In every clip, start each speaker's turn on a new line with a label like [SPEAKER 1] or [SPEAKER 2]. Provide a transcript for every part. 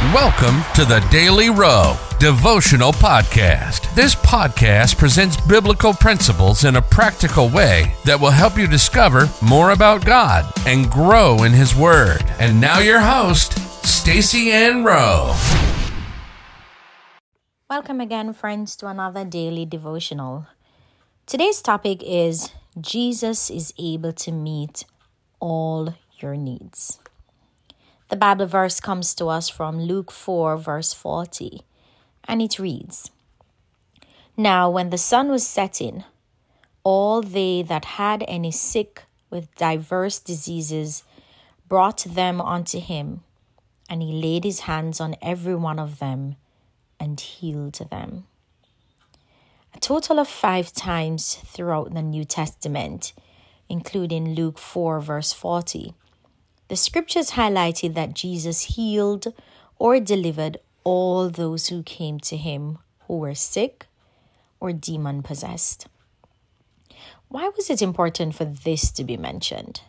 [SPEAKER 1] Welcome to the Daily Row Devotional Podcast. This podcast presents biblical principles in a practical way that will help you discover more about God and grow in His Word. And now, your host, Stacy Ann Rowe.
[SPEAKER 2] Welcome again, friends, to another daily devotional. Today's topic is Jesus is able to meet all your needs. The Bible verse comes to us from Luke 4, verse 40, and it reads Now, when the sun was setting, all they that had any sick with diverse diseases brought them unto him, and he laid his hands on every one of them and healed them. A total of five times throughout the New Testament, including Luke 4, verse 40 the scriptures highlighted that Jesus healed or delivered all those who came to him who were sick or demon possessed. Why was it important for this to be mentioned?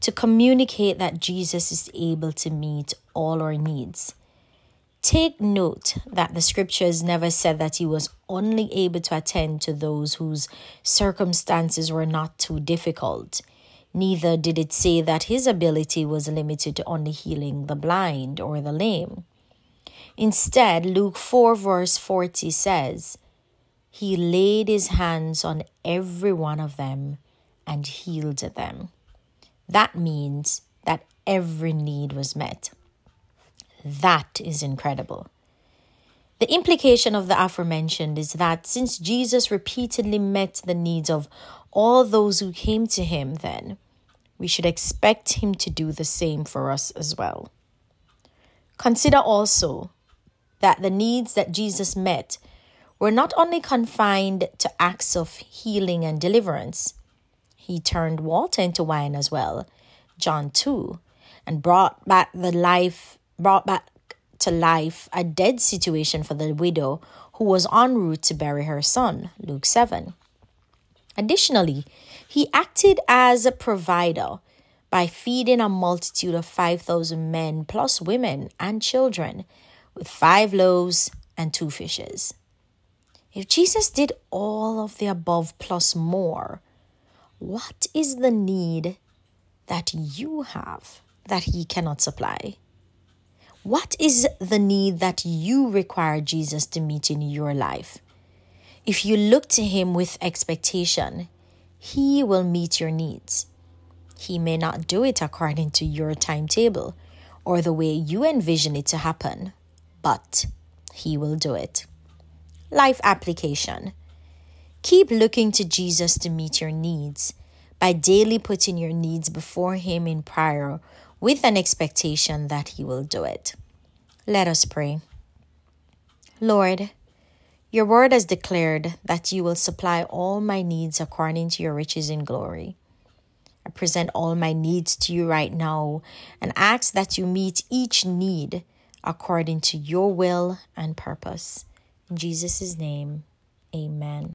[SPEAKER 2] To communicate that Jesus is able to meet all our needs. Take note that the scriptures never said that he was only able to attend to those whose circumstances were not too difficult. Neither did it say that his ability was limited to only healing the blind or the lame. Instead, Luke 4, verse 40 says, He laid his hands on every one of them and healed them. That means that every need was met. That is incredible. The implication of the aforementioned is that since Jesus repeatedly met the needs of all those who came to him, then we should expect him to do the same for us as well. Consider also that the needs that Jesus met were not only confined to acts of healing and deliverance, he turned water into wine as well, John 2, and brought back the life, brought back to life a dead situation for the widow who was en route to bury her son, Luke 7. Additionally, he acted as a provider by feeding a multitude of 5,000 men plus women and children with five loaves and two fishes. If Jesus did all of the above plus more, what is the need that you have that he cannot supply? What is the need that you require Jesus to meet in your life? If you look to Him with expectation, He will meet your needs. He may not do it according to your timetable or the way you envision it to happen, but He will do it. Life application Keep looking to Jesus to meet your needs by daily putting your needs before Him in prayer with an expectation that He will do it. Let us pray. Lord, your word has declared that you will supply all my needs according to your riches in glory. I present all my needs to you right now and ask that you meet each need according to your will and purpose. In Jesus' name, amen.